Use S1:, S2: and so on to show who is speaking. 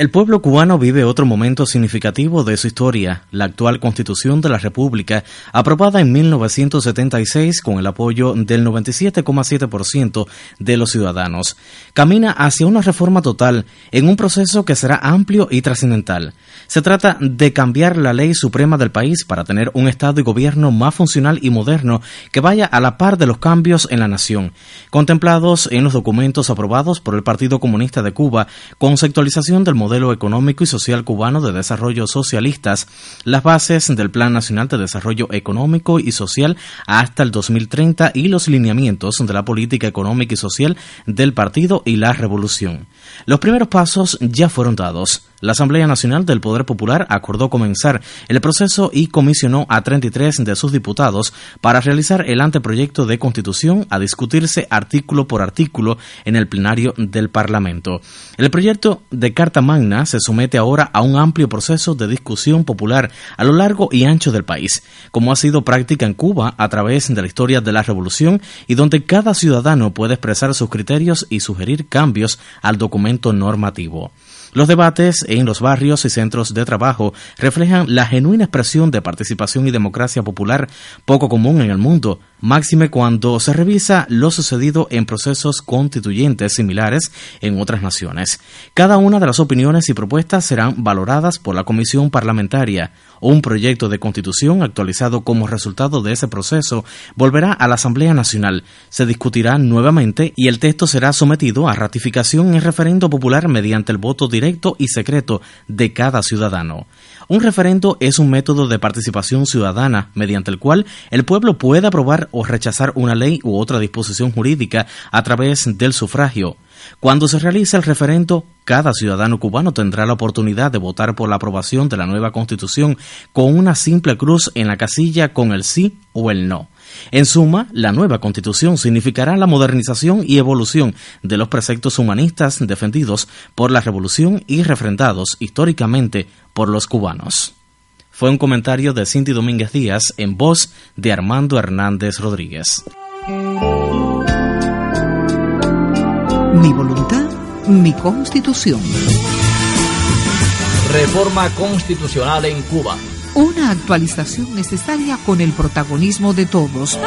S1: El pueblo cubano vive otro momento significativo de su historia, la actual Constitución de la República, aprobada en 1976 con el apoyo del 97,7% de los ciudadanos. Camina hacia una reforma total en un proceso que será amplio y trascendental. Se trata de cambiar la ley suprema del país para tener un Estado y gobierno más funcional y moderno que vaya a la par de los cambios en la nación, contemplados en los documentos aprobados por el Partido Comunista de Cuba, conceptualización del modelo modelo económico y social cubano de desarrollo socialistas, las bases del Plan Nacional de Desarrollo Económico y Social hasta el 2030 y los lineamientos de la política económica y social del partido y la revolución. Los primeros pasos ya fueron dados. La Asamblea Nacional del Poder Popular acordó comenzar el proceso y comisionó a 33 de sus diputados para realizar el anteproyecto de constitución a discutirse artículo por artículo en el plenario del Parlamento. El proyecto de Carta Magna se somete ahora a un amplio proceso de discusión popular a lo largo y ancho del país, como ha sido práctica en Cuba a través de la historia de la revolución y donde cada ciudadano puede expresar sus criterios y sugerir cambios al documento normativo. Los debates en los barrios y centros de trabajo reflejan la genuina expresión de participación y democracia popular poco común en el mundo, máxime cuando se revisa lo sucedido en procesos constituyentes similares en otras naciones. Cada una de las opiniones y propuestas serán valoradas por la Comisión Parlamentaria. Un proyecto de constitución actualizado como resultado de ese proceso volverá a la Asamblea Nacional, se discutirá nuevamente y el texto será sometido a ratificación en referendo popular mediante el voto directo y secreto de cada ciudadano. Un referendo es un método de participación ciudadana mediante el cual el pueblo puede aprobar o rechazar una ley u otra disposición jurídica a través del sufragio. Cuando se realice el referendo, cada ciudadano cubano tendrá la oportunidad de votar por la aprobación de la nueva constitución con una simple cruz en la casilla con el sí o el no. En suma, la nueva constitución significará la modernización y evolución de los preceptos humanistas defendidos por la revolución y refrendados históricamente por los cubanos. Fue un comentario de Cindy Domínguez Díaz en voz de Armando Hernández Rodríguez.
S2: Mi voluntad, mi constitución.
S3: Reforma constitucional en Cuba.
S2: Una actualización necesaria con el protagonismo de todos.